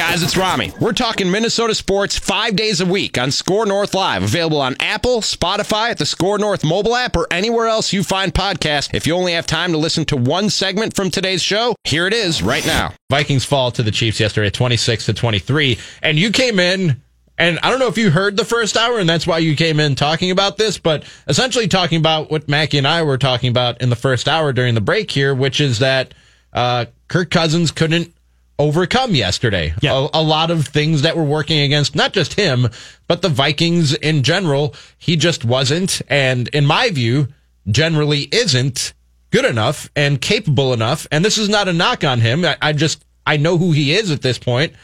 guys, it's Ramie. We're talking Minnesota sports five days a week on SKOR North Live, available on Apple, Spotify, at the SKOR North mobile app, or anywhere else you find podcasts. If you only have time to listen to one segment from today's show, here it is right now. Vikings fall to the Chiefs yesterday, 26 to 23. And you came in, and I don't know if you heard the first hour, and that's why you came in talking about this, but essentially talking about what Mackey and I were talking about in the first hour during the break here, which is that uh, Kirk Cousins couldn't overcome yesterday. Yeah. A, a lot of things that were working against not just him, but the Vikings in general. He just wasn't, and in my view, generally isn't good enough and capable enough. And this is not a knock on him. I, I just I know who he is at this point.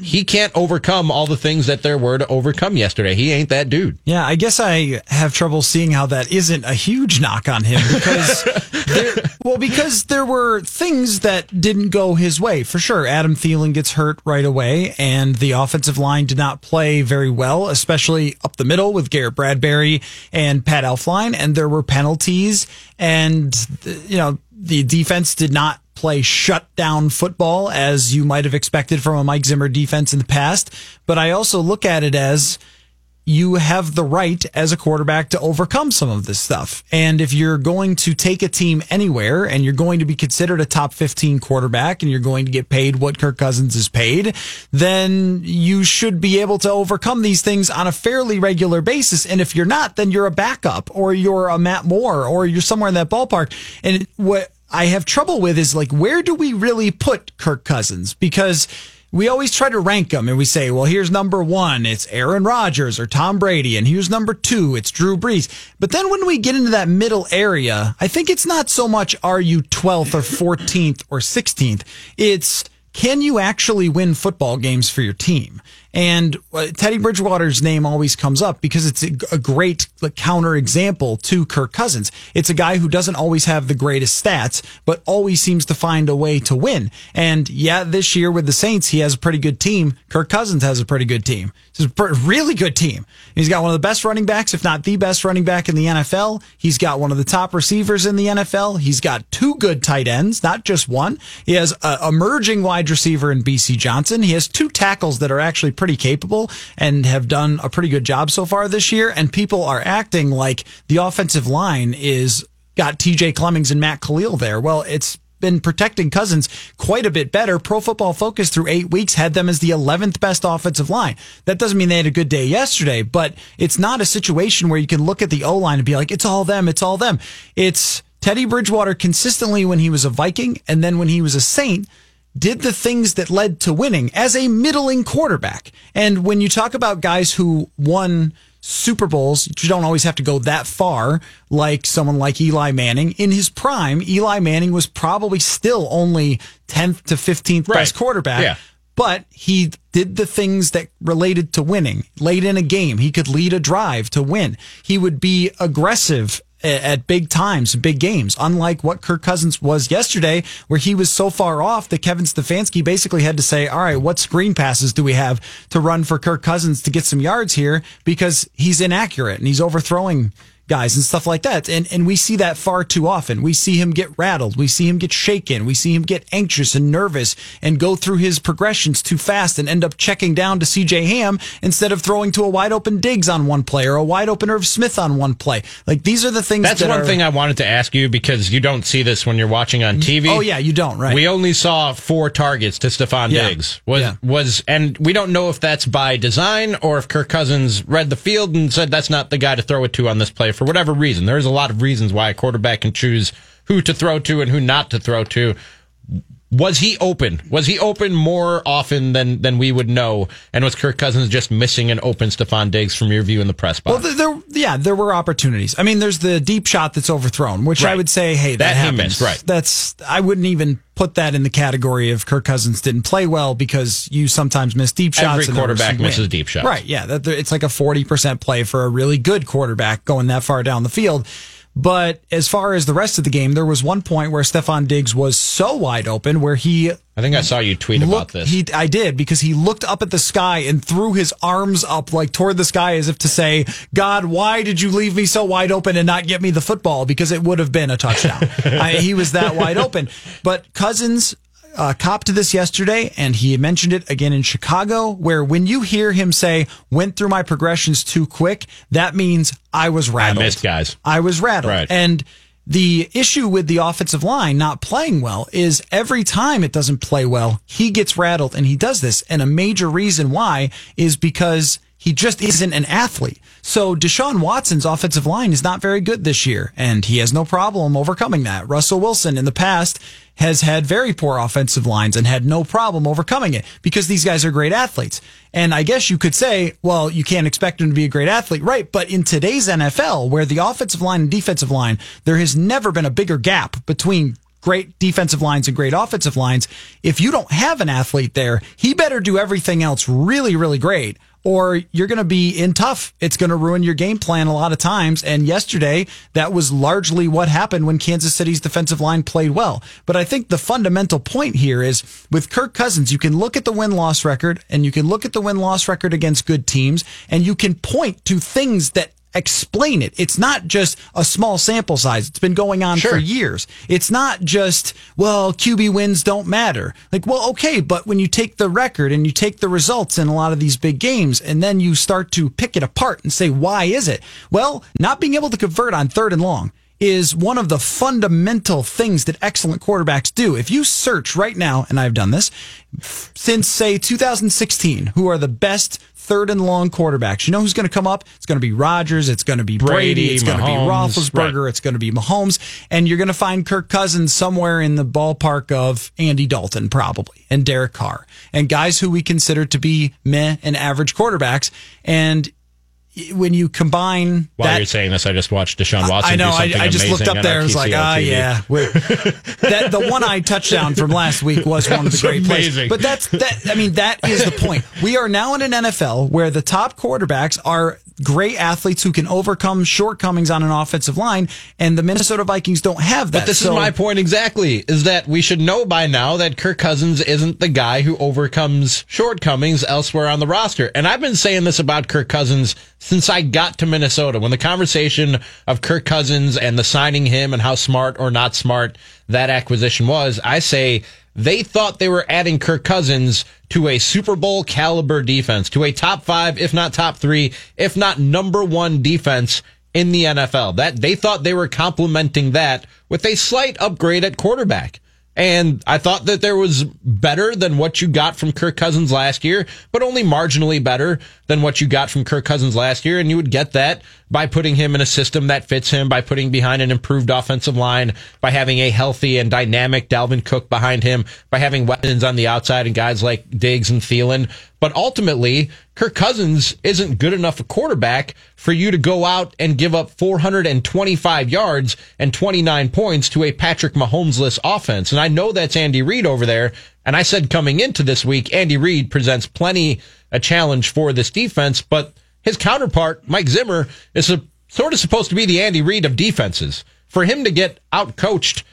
He can't overcome all the things that there were to overcome yesterday. He ain't that dude. Yeah, I guess I have trouble seeing how that isn't a huge knock on him because there, well, because there were things that didn't go his way for sure. Adam Thielen gets hurt right away, and the offensive line did not play very well, especially up the middle with Garrett Bradbury and Pat Elflein, and there were penalties, and you know the defense did not play shutdown football as you might have expected from a Mike Zimmer defense in the past. But I also look at it as you have the right as a quarterback to overcome some of this stuff. And if you're going to take a team anywhere and you're going to be considered a top 15 quarterback and you're going to get paid what Kirk Cousins is paid, then you should be able to overcome these things on a fairly regular basis. And if you're not, then you're a backup or you're a Matt Moore or you're somewhere in that ballpark. And what I have trouble with is like, where do we really put Kirk Cousins? Because we always try to rank them and we say, well, here's number one, it's Aaron Rodgers or Tom Brady, and here's number two, it's Drew Brees. But then when we get into that middle area, I think it's not so much are you 12th or 14th or 16th, it's can you actually win football games for your team? And uh, Teddy Bridgewater's name always comes up because it's a, great counter example to Kirk Cousins. It's a guy who doesn't always have the greatest stats, but always seems to find a way to win. And yeah, this year with the Saints, he has a pretty good team. Kirk Cousins has a pretty good team. It's a really good team. He's got one of the best running backs, if not the best running back in the NFL. He's got one of the top receivers in the NFL. He's got two good tight ends, not just one. He has a emerging wide receiver in Bisi Johnson. He has two tackles that are actually pretty capable and have done a pretty good job so far this year. And people are acting like the offensive line is got TJ Clemmings and Matt Kalil there. Well, it's been protecting Cousins quite a bit better. Pro Football Focus through eight weeks had them as the 11th best offensive line. That doesn't mean they had a good day yesterday, but it's not a situation where you can look at the O line and be like, it's all them, it's all them. It's Teddy Bridgewater consistently when he was a Viking and then when he was a Saint did the things that led to winning as a middling quarterback. And when you talk about guys who won Super Bowls, you don't always have to go that far, like someone like Eli Manning. In his prime, Eli Manning was probably still only 10th to 15th Right. best quarterback. Yeah. But he did the things that related to winning. Late in a game, he could lead a drive to win. He would be aggressive at big times, big games, unlike what Kirk Cousins was yesterday, where he was so far off that Kevin Stefanski basically had to say, all right, what screen passes do we have to run for Kirk Cousins to get some yards here? Because he's inaccurate and he's overthrowing guys and stuff like that. And and we see that far too often. We see him get rattled. We see him get shaken. We see him get anxious and nervous and go through his progressions too fast and end up checking down to CJ Ham instead of throwing to a wide open Diggs on one play or a wide open Irv Smith on one play. Like these are the things That's that one are- thing I wanted to ask you because you don't see this when you're watching on mm, TV. Oh yeah, you don't, right? We only saw four targets to Stefon Yeah. Diggs. Was Yeah. was and we don't know if that's by design or if Kirk Cousins read the field and said that's not the guy to throw it to on this play for whatever reason. There's a lot of reasons why a quarterback can choose who to throw to and who not to throw to. Was he open? Was he open more often than than we would know? And was Kirk Cousins just missing an open Stefon Diggs from your view in the press box? Well, there, yeah, there were opportunities. I mean, there's the deep shot that's overthrown, which I would say, hey, that, That happens. missed, right. That's I wouldn't even put that in the category of Kirk Cousins didn't play well because you sometimes miss deep shots. Every quarterback misses win. deep shots. right? Yeah, that, it's like a forty percent play for a really good quarterback going that far down the field. But as far as the rest of the game, there was one point where Stefon Diggs was so wide open where he I think I saw you tweet about this. He, I did because he looked up at the sky and threw his arms up like toward the sky as if to say, "God, why did you leave me so wide open and not get me the football? Because it would have been a touchdown." I, he was that wide open. But Cousins, uh, copped to this yesterday, and he mentioned it again in Chicago, where when you hear him say, went through my progressions too quick, that means I was rattled. I missed guys. I was rattled. Right. And the issue with the offensive line not playing well is every time it doesn't play well, he gets rattled and he does this. And a major reason why is because he just isn't an athlete. So Deshaun Watson's offensive line is not very good this year, and he has no problem overcoming that. Russell Wilson in the past has had very poor offensive lines and had no problem overcoming it because these guys are great athletes. And I guess you could say, well, you can't expect him to be a great athlete, right? But in today's NFL, where the offensive line and defensive line, there has never been a bigger gap between great defensive lines and great offensive lines. If you don't have an athlete there, he better do everything else really, really great or you're going to be in tough. It's going to ruin your game plan a lot of times. And yesterday, that was largely what happened when Kansas City's defensive line played well. But I think the fundamental point here is with Kirk Cousins, you can look at the win loss record and you can look at the win loss record against good teams and you can point to things that explain it. It's not just a small sample size. It's been going on sure. for years. It's not just, well, QB wins don't matter. Like, well, okay, but when you take the record and you take the results in a lot of these big games and then you start to pick it apart and say, why is it? Well, not being able to convert on third and long is one of the fundamental things that excellent quarterbacks do. If you search right now, and I've done this since say 2016, who are the best third and long quarterbacks. You know who's going to come up? It's going to be Rodgers. It's going to be Brady. Brady it's going to be Roethlisberger. Right. It's going to be Mahomes. And you're going to find Kirk Cousins somewhere in the ballpark of Andy Dalton, probably, and Derek Carr, and guys who we consider to be meh and average quarterbacks. And when you combine while that, you're saying this, I just watched Deshaun Watson. I know. I, I, just looked up there. and was like, ah, yeah. that the one eye touchdown from last week was one of the great amazing. plays. But that's that. I mean, that is the point. We are now in an NFL where the top quarterbacks are great athletes who can overcome shortcomings on an offensive line, and the Minnesota Vikings don't have that. But this so, is my point exactly: is that we should know by now that Kirk Cousins isn't the guy who overcomes shortcomings elsewhere on the roster. And I've been saying this about Kirk Cousins since I got to Minnesota. When the conversation of Kirk Cousins and the signing him and how smart or not smart that acquisition was, I say they thought they were adding Kirk Cousins to a Super Bowl caliber defense, to a top five, if not top three, if not number one defense in the NFL. That they thought they were complementing that with a slight upgrade at quarterback. And I thought that there was better than what you got from Kirk Cousins last year, but only marginally better than what you got from Kirk Cousins last year. And you would get that by putting him in a system that fits him, by putting behind an improved offensive line, by having a healthy and dynamic Dalvin Cook behind him, by having weapons on the outside and guys like Diggs and Thielen. But ultimately, Kirk Cousins isn't good enough a quarterback for you to go out and give up 425 yards and 29 points to a Patrick Mahomes-less offense. And I know that's Andy Reid over there. And I said coming into this week, Andy Reid presents plenty a challenge for this defense, but his counterpart, Mike Zimmer, is a, sort of supposed to be the Andy Reid of defenses. For him to get out coached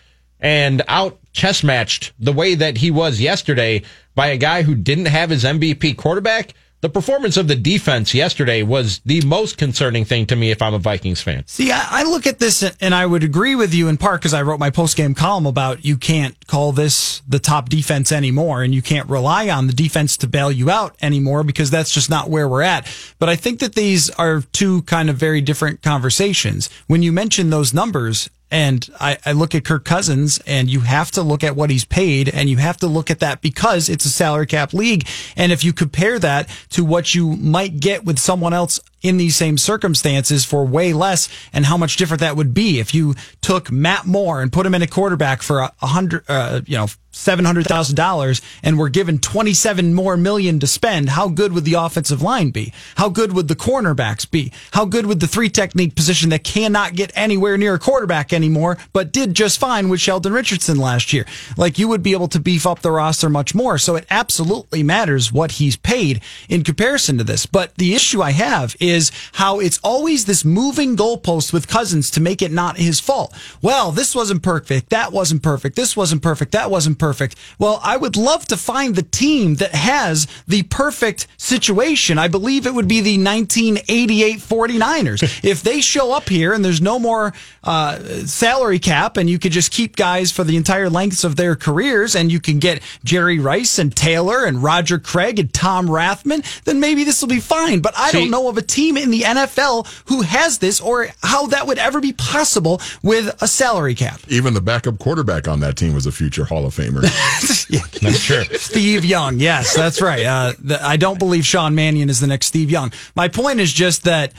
and out chess matched the way that he was yesterday by a guy who didn't have his MVP quarterback, the performance of the defense yesterday was the most concerning thing to me if I'm a Vikings fan. See, I, I look at this and I would agree with you in part because I wrote my post game column about you can't call this the top defense anymore and you can't rely on the defense to bail you out anymore because that's just not where we're at. But I think that these are two kind of very different conversations. When you mention those numbers, and I, I, look at Kirk Cousins and you have to look at what he's paid and you have to look at that because it's a salary cap league. And if you compare that to what you might get with someone else in these same circumstances for way less and how much different that would be if you took Matt Moore and put him in a quarterback for a hundred, uh, you know, $700,000 and we're given 27 more million to spend, how good would the offensive line be? How good would the cornerbacks be? How good would the three technique position that cannot get anywhere near a quarterback anymore, but did just fine with Sheldon Richardson last year? Like you would be able to beef up the roster much more. So it absolutely matters what he's paid in comparison to this. But the issue I have is is how it's always this moving goalpost with Cousins to make it not his fault. Well, this wasn't perfect. That wasn't perfect. This wasn't perfect. That wasn't perfect. Well, I would love to find the team that has the perfect situation. I believe it would be the 1988 49ers. if they show up here and there's no more uh, salary cap and you could just keep guys for the entire lengths of their careers and you can get Jerry Rice and Taylor and Roger Craig and Tom Rathman, then maybe this will be fine. But I See- don't know of a team in the NFL who has this or how that would ever be possible with a salary cap. Even the backup quarterback on that team was a future Hall of Famer. That's true. Steve Young. Yes, that's right. Uh, the, I don't believe Sean Mannion is the next Steve Young. My point is just that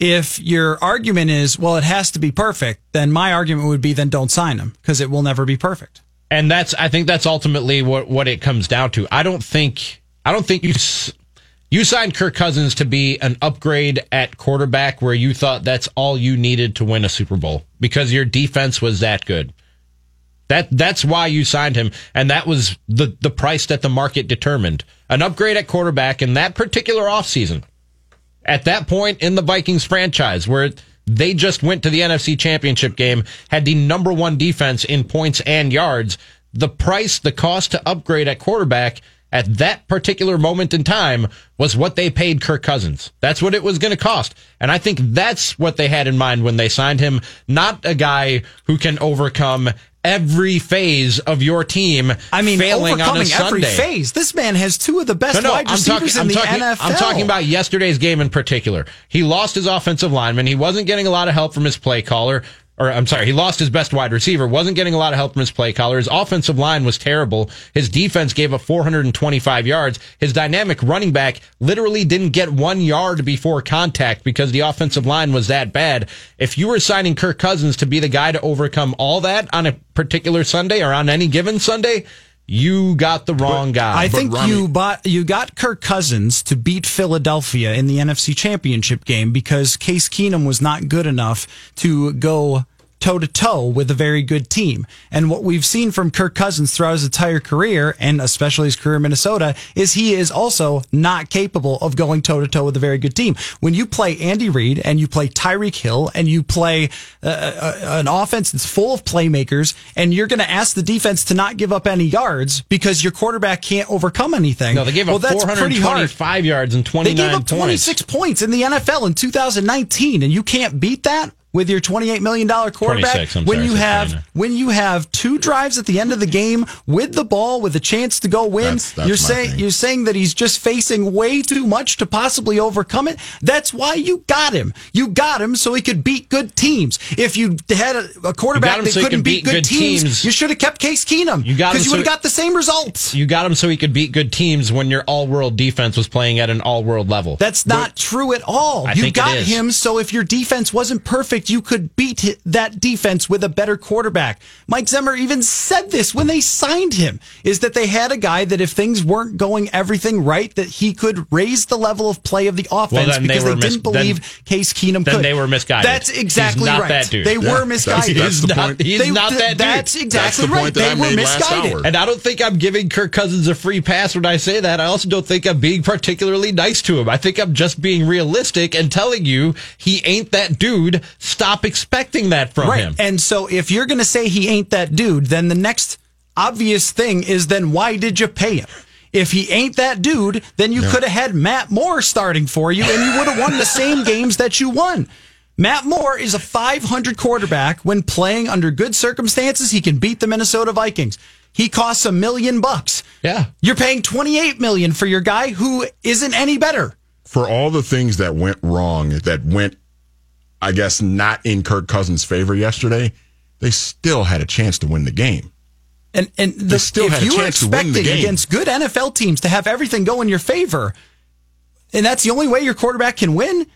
if your argument is, well, it has to be perfect, then my argument would be, then don't sign him because it will never be perfect. and that's I think that's ultimately what what it comes down to. I don't think I don't think you s- you signed Kirk Cousins to be an upgrade at quarterback where you thought that's all you needed to win a Super Bowl because your defense was that good. That that's why you signed him, and that was the the price that the market determined. An upgrade at quarterback in that particular offseason. At that point in the Vikings franchise, where they just went to the NFC Championship game, had the number one defense in points and yards, the price, the cost to upgrade at quarterback at that particular moment in time was what they paid Kirk Cousins. That's what it was going to cost. And I think that's what they had in mind when they signed him, not a guy who can overcome every phase of your team I mean, failing on a overcoming every phase. This man has two of the best wide receivers in the talking, NFL. I'm talking about yesterday's game in particular. He lost his offensive lineman. He wasn't getting a lot of help from his play caller. Or I'm sorry, he lost his best wide receiver. Wasn't getting a lot of help from his play caller. His offensive line was terrible. His defense gave up 425 yards. His dynamic running back literally didn't get one yard before contact because the offensive line was that bad. If you were signing Kirk Cousins to be the guy to overcome all that on a particular Sunday or on any given Sunday, you got the wrong guy. I think you bought you got Kirk Cousins to beat Philadelphia in the NFC Championship game because Case Keenum was not good enough to go toe to toe with a very good team. And what we've seen from Kirk Cousins throughout his entire career, and especially his career in Minnesota, is he is also not capable of going toe to toe with a very good team. When you play Andy Reid and you play Tyreek Hill and you play uh, uh, an offense that's full of playmakers, and you're going to ask the defense to not give up any yards because your quarterback can't overcome anything. no, they gave well, up that's pretty hard. 425 yards and 29 They gave up points. 26 points in the NFL in 2019, and you can't beat that with your 28 million dollar quarterback 26, when sorry, you have 29. when you have two drives at the end of the game with the ball with a chance to go win. That's- that's you're saying thing. you're saying that he's just facing way too much to possibly overcome it. That's why you got him. You got him so he could beat good teams. If you had a, a quarterback that so couldn't beat beat good, teams, teams. you should have kept Case Keenum. You got him because you would have got the same results. You got him so he could beat good teams when your all-world defense was playing at an all-world level. That's not true at all. I you got him so if your defense wasn't perfect, you could beat that defense with a better quarterback. Mike Zimmer even said this when they signed him is that they had a guy that if things weren't going everything right that he could raise the level of play of the offense then they because were they, mis- didn't believe then- Case Keenum then could. they were misguided. That's He's exactly not right. that dude. They Yeah, were that's- misguided. that's the not, point. he's They- not that dude. That's exactly the right. point that they I were made last misguided. hour. And I don't think I'm giving Kirk Cousins a free pass when I say that. I also don't think I'm being particularly nice to him. I think I'm just being realistic and telling you he ain't that dude. Stop expecting that from right. him. And so if you're going to say he ain't that dude, then the next obvious thing is then why did you pay him? If he ain't that dude, then you could have had Matt Moore starting for you and you would have won the same games that you won. Matt Moore is a 500 quarterback when playing under good circumstances. He can beat the Minnesota Vikings. He costs a million bucks. Yeah. You're paying 28 million for your guy who isn't any better. for all the things that went wrong, that went, I guess, not in Kirk Cousins' favor yesterday, they still had a chance to win the game. And and the, still if had a you were chance to win the expecting game. against good NFL teams to have everything go in your favor, and that's the only way your quarterback can win,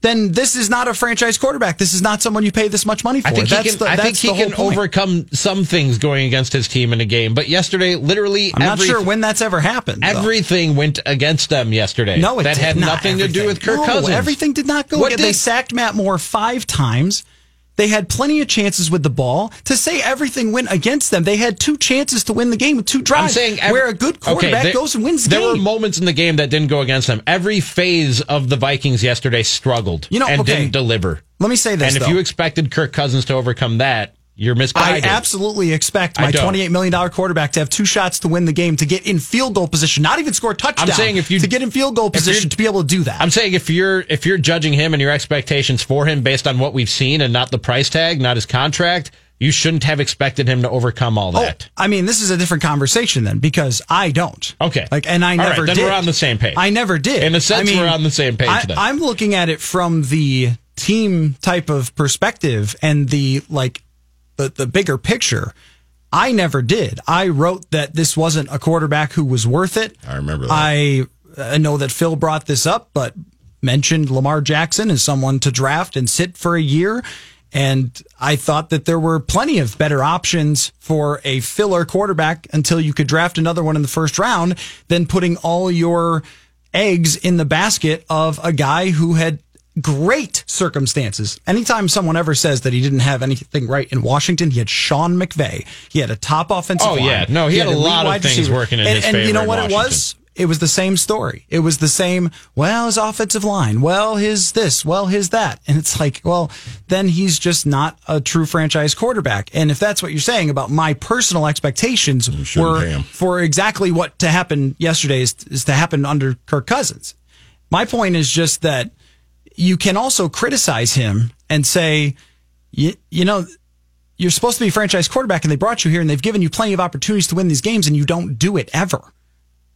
then this is not a franchise quarterback. This is not someone you pay this much money for. I think he can. the, I think he can point. overcome some things going against his team in a game. But yesterday, literally, I'm not sure when that's ever happened. though. everything went against them yesterday. no, it that did had not nothing to do with Kirk no, Cousins. Everything did not go. What against- They did- sacked Matt Moore five times. They had plenty of chances with the ball. To say everything went against them, they had two chances to win the game with two drives. I'm saying every, where a good quarterback okay, there, goes and wins the there game. were moments in the game that didn't go against them. Every phase of the Vikings yesterday struggled You know, and okay. didn't deliver. Let me say this. And if though. you expected Kirk Cousins to overcome that, you're I absolutely expect my $28 million quarterback to have two shots to win the game, to get in field goal position, not even score a touchdown. saying if you- to get in field goal position to be able to do that. I'm saying if you're if you're judging him and your expectations for him based on what we've seen and not the price tag, not his contract, you shouldn't have expected him to overcome all Oh, that. I mean, this is a different conversation then because I don't. Okay. Like, and I All right, never then did. we're on the same page. I never did. In a sense, I mean, we're on the same page I, then. I'm looking at it from the team type of perspective and the like the the bigger picture. I never did. I wrote that this wasn't a quarterback who was worth it. I remember that. I, I know that Phil brought this up, but mentioned Lamar Jackson as someone to draft and sit for a year. And I thought that there were plenty of better options for a filler quarterback until you could draft another one in the first round than putting all your eggs in the basket of a guy who had great circumstances. Anytime someone ever says that he didn't have anything right in Washington, he had Sean McVay. He had a top offensive Oh, line. yeah. No, he had a lot of things receiver. working in and, his and you know what it was? It was the same story. It was the same, well, his offensive line, well, his this, well, his that. And it's like, well, then he's just not a true franchise quarterback. And if that's what you're saying about my personal expectations were for exactly what to happen yesterday is, is to happen under Kirk Cousins. My point is just that you can also criticize him and say, you, you know, you're supposed to be a franchise quarterback and they brought you here and they've given you plenty of opportunities to win these games and you don't do it ever.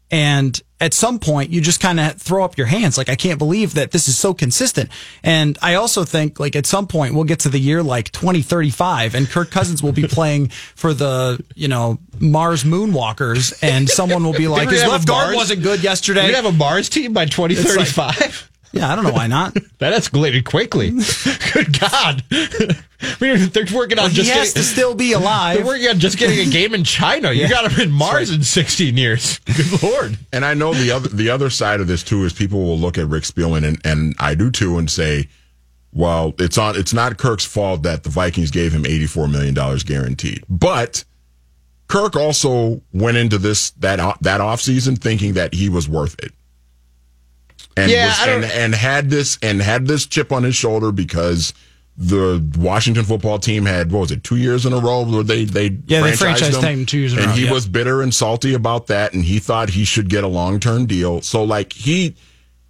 And at some point, you just kind of throw up your hands. Like, I can't believe that this is so consistent. And I also think, like, at some point, we'll get to the year like 2035 and Kirk Cousins will be playing for the, you know, Mars Moonwalkers and someone will be like, his left guard wasn't good yesterday. We have a Mars team by 2035. Yeah, I don't know why not. that escalated quickly. Good God. We- They're working on he just has to still be alive. they're working on just getting a game in China. You got him in Mars in 16 years. Good Lord. And I know the other the other side of this too is people will look at Rick Spielman and, and I do too and say, well, it's on it's not Kirk's fault that the Vikings gave him eighty four million dollars guaranteed. But Kirk also went into this that o- that offseason thinking that he was worth it. And Yeah, was, and, and had this and had this chip on his shoulder because the Washington football team had what was it two years in a row where they they Yeah, they franchised franchised him two years in a and row, he yeah. was bitter and salty about that and he thought he should get a long term deal so like he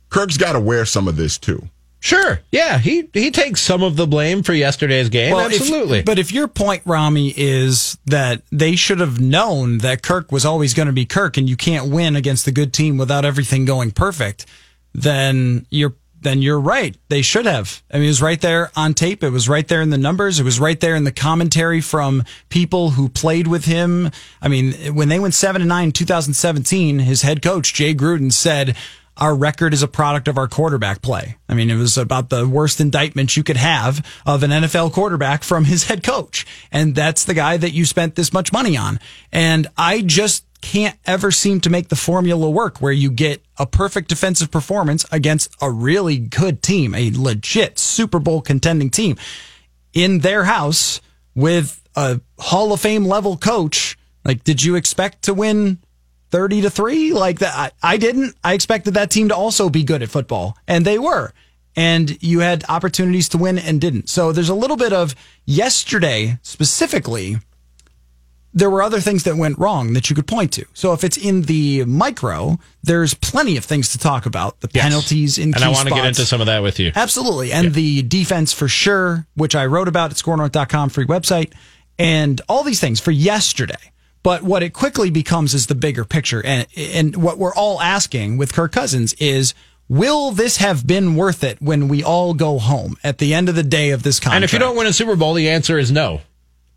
Kirk's got to wear some of this too Sure. Yeah, he he takes some of the blame for yesterday's game. Well, if- Absolutely. but if your point, Ramie, is that they should have known that Kirk was always going to be Kirk, and you can't win against a good team without everything going perfect, then you're then you're right. They should have. I mean, it was right there on tape. It was right there in the numbers. It was right there in the commentary from people who played with him. I mean, when they went seven and nine in 2017, his head coach Jay Gruden said. Our record is a product of our quarterback play. I mean, it was about the worst indictment you could have of an NFL quarterback from his head coach. And that's the guy that you spent this much money on. And I just can't ever seem to make the formula work where you get a perfect defensive performance against a really good team, a legit Super Bowl contending team in their house with a Hall of Fame level coach. Like, did you expect to win 30 to 3 like that I, I didn't. I expected that team to also be good at football and they were. And you had opportunities to win and didn't. So there's a little bit of yesterday specifically there were other things that went wrong that you could point to so if it's in the micro there's plenty of things to talk about the Yes. penalties in and I want to get into some of that with you. Absolutely. And the defense for sure, which I wrote about at skornorth.com, free website, and all these things for yesterday. But what it quickly becomes is the bigger picture. And, and what we're all asking with Kirk Cousins is, will this have been worth it when we all go home at the end of the day of this contract? And if you don't win a Super Bowl, the answer is no.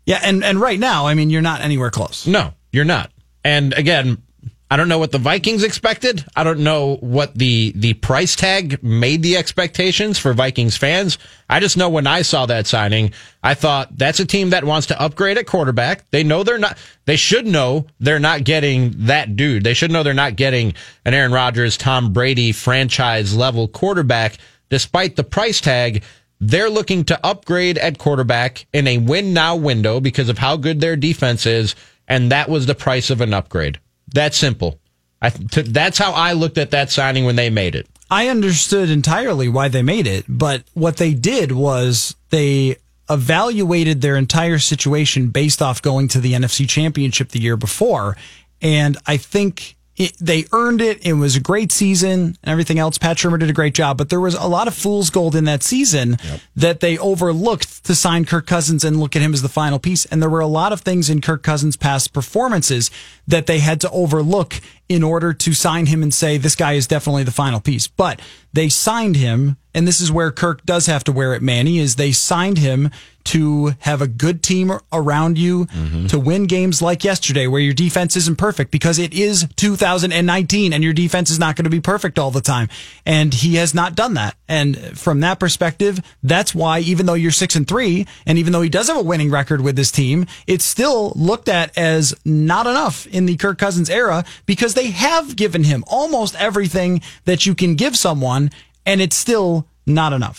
Yeah, and, and right now, I mean, you're not anywhere close. No, you're not. And again, I don't know what the Vikings expected. I don't know what the the price tag made the expectations for Vikings fans. I just know when I saw that signing, I thought that's a team that wants to upgrade at quarterback. They know they're not they should know they're not getting that dude. They should know they're not getting an Aaron Rodgers, Tom Brady franchise level quarterback despite the price tag. They're looking to upgrade at quarterback in a win now window because of how good their defense is, and that was the price of an upgrade. That's simple. I, that's how I looked at that signing when they made it. I understood entirely why they made it, but what they did was they evaluated their entire situation based off going to the NFC Championship the year before. And I think it, they earned it. It was a great season and everything else. Pat Shurmur did a great job, but there was a lot of fool's gold in that season yep. that they overlooked to sign Kirk Cousins and look at him as the final piece. And there were a lot of things in Kirk Cousins' past performances that they had to overlook in order to sign him and say, this guy is definitely the final piece. But they signed him, and this is where Kirk does have to wear it, Manny, is they signed him to have a good team around you mm-hmm. to win games like yesterday where your defense isn't perfect because it is 2019 and your defense is not going to be perfect all the time. And he has not done that. And from that perspective, that's why even though you're six and three and even though he does have a winning record with this team, it's still looked at as not enough in the Kirk Cousins era because they have given him almost everything that you can give someone and it's still not enough.